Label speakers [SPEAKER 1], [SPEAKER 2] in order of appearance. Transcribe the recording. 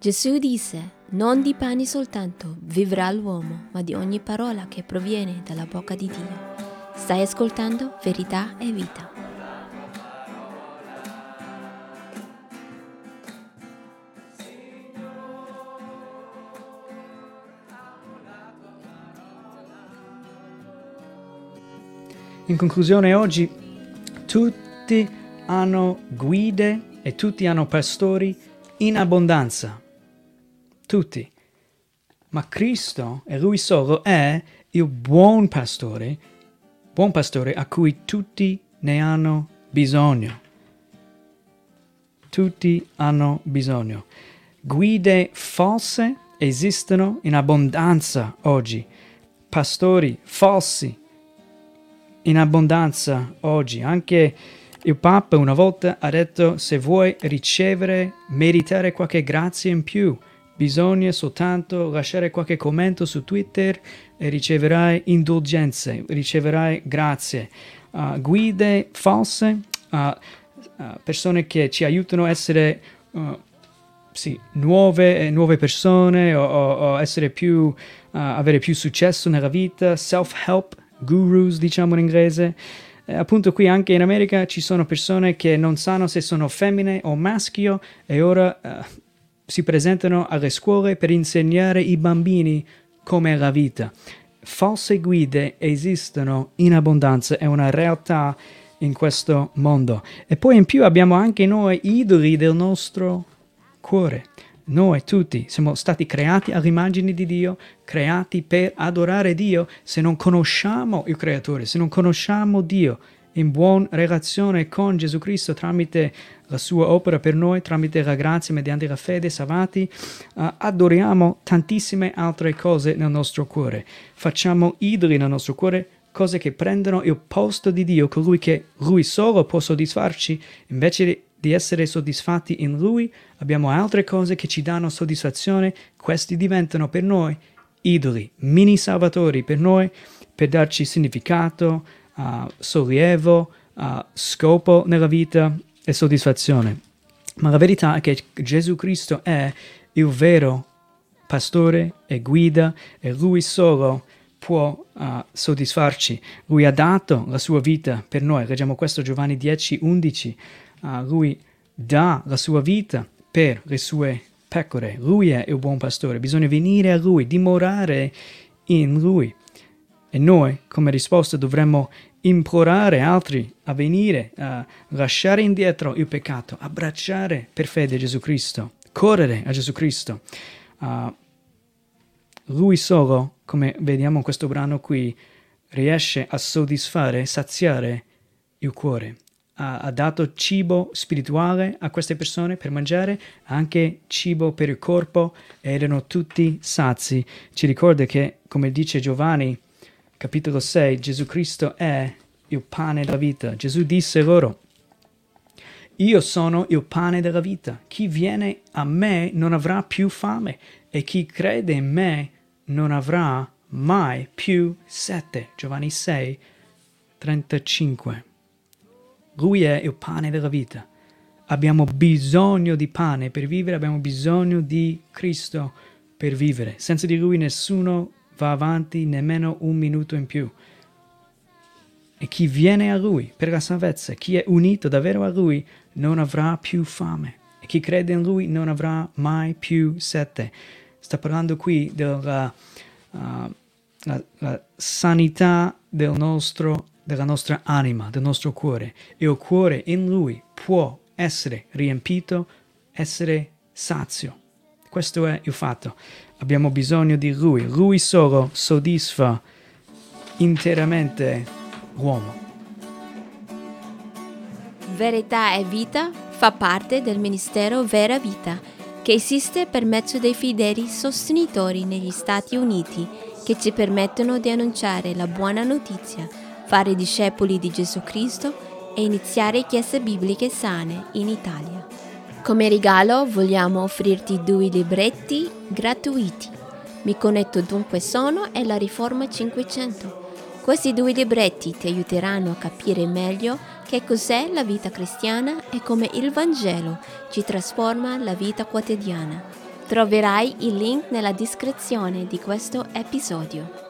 [SPEAKER 1] Gesù disse, non di pane soltanto vivrà l'uomo, ma di ogni parola che proviene dalla bocca di Dio. Stai ascoltando verità e vita.
[SPEAKER 2] In conclusione oggi tutti hanno guide e tutti hanno pastori in abbondanza. Tutti. Ma Cristo e Lui solo è il buon pastore, buon pastore a cui tutti ne hanno bisogno. Tutti hanno bisogno. Guide false esistono in abbondanza oggi. Pastori falsi in abbondanza oggi. Anche il Papa una volta ha detto se vuoi ricevere, meritare qualche grazia in più, bisogna soltanto lasciare qualche commento su Twitter e riceverai indulgenze, riceverai grazie. Uh, guide false, uh, uh, persone che ci aiutano a essere sì, nuove, nuove, persone o, o, o più, avere più successo nella vita, self-help, gurus diciamo in inglese. Appunto qui anche in America ci sono persone che non sanno se sono femmine o maschio e ora eh, si presentano alle scuole per insegnare ai bambini com'è la vita. False guide esistono in abbondanza, è una realtà in questo mondo. E poi in più abbiamo anche noi idoli del nostro cuore. Noi tutti siamo stati creati all'immagine di Dio, creati per adorare Dio. Se non conosciamo il Creatore, se non conosciamo Dio in buona relazione con Gesù Cristo tramite la sua opera per noi, tramite la grazia, mediante la fede, salvati, uh, adoriamo tantissime altre cose nel nostro cuore. Facciamo idoli nel nostro cuore, cose che prendono il posto di Dio, colui che Lui solo può soddisfarci, invece di essere soddisfatti in Lui, abbiamo altre cose che ci danno soddisfazione, questi diventano per noi idoli, mini salvatori per noi, per darci significato, uh, sollievo, uh, scopo nella vita e soddisfazione. Ma la verità è che Gesù Cristo è il vero pastore e guida e Lui solo può uh, soddisfarci. Lui ha dato la sua vita per noi. Leggiamo questo Giovanni 10, 11 uh, lui dà la sua vita per le sue pecore. Lui è il buon pastore, bisogna venire a lui, dimorare in lui. E noi, come risposta, dovremmo implorare altri a venire, a lasciare indietro il peccato, abbracciare per fede Gesù Cristo, correre a Gesù Cristo. Uh, lui solo, come vediamo in questo brano qui, riesce a soddisfare, saziare il cuore ha, ha, dato cibo spirituale a queste persone per mangiare, anche cibo per il corpo, erano tutti sazi. Ci ricorda che, come dice Giovanni, capitolo 6, Gesù Cristo è il pane della vita. Gesù disse loro, io sono il pane della vita. Chi viene a me non avrà più fame e chi crede in me non avrà mai più sete. Giovanni 6, 35. Lui è il pane della vita. Abbiamo bisogno di pane per vivere, abbiamo bisogno di Cristo per vivere. Senza di Lui nessuno va avanti nemmeno un minuto in più. E chi viene a Lui per la salvezza, chi è unito davvero a Lui, non avrà più fame. E chi crede in Lui non avrà mai più sete. Sta parlando qui della uh, la, la sanità del nostro della nostra anima, del nostro cuore. E il cuore in Lui può essere riempito, essere sazio. Questo è il fatto. Abbiamo bisogno di Lui. Lui solo soddisfa interamente l'uomo.
[SPEAKER 1] Verità e vita fa parte del ministero Vera Vita, che esiste per mezzo dei fedeli sostenitori negli Stati Uniti che ci permettono di annunciare la buona notizia fare discepoli di Gesù Cristo e iniziare chiese bibliche sane in Italia. Come regalo vogliamo offrirti due libretti gratuiti. Mi connetto dunque sono e la Riforma 500. Questi due libretti ti aiuteranno a capire meglio che cos'è la vita cristiana e come il Vangelo ci trasforma la vita quotidiana. Troverai il link nella descrizione di questo episodio.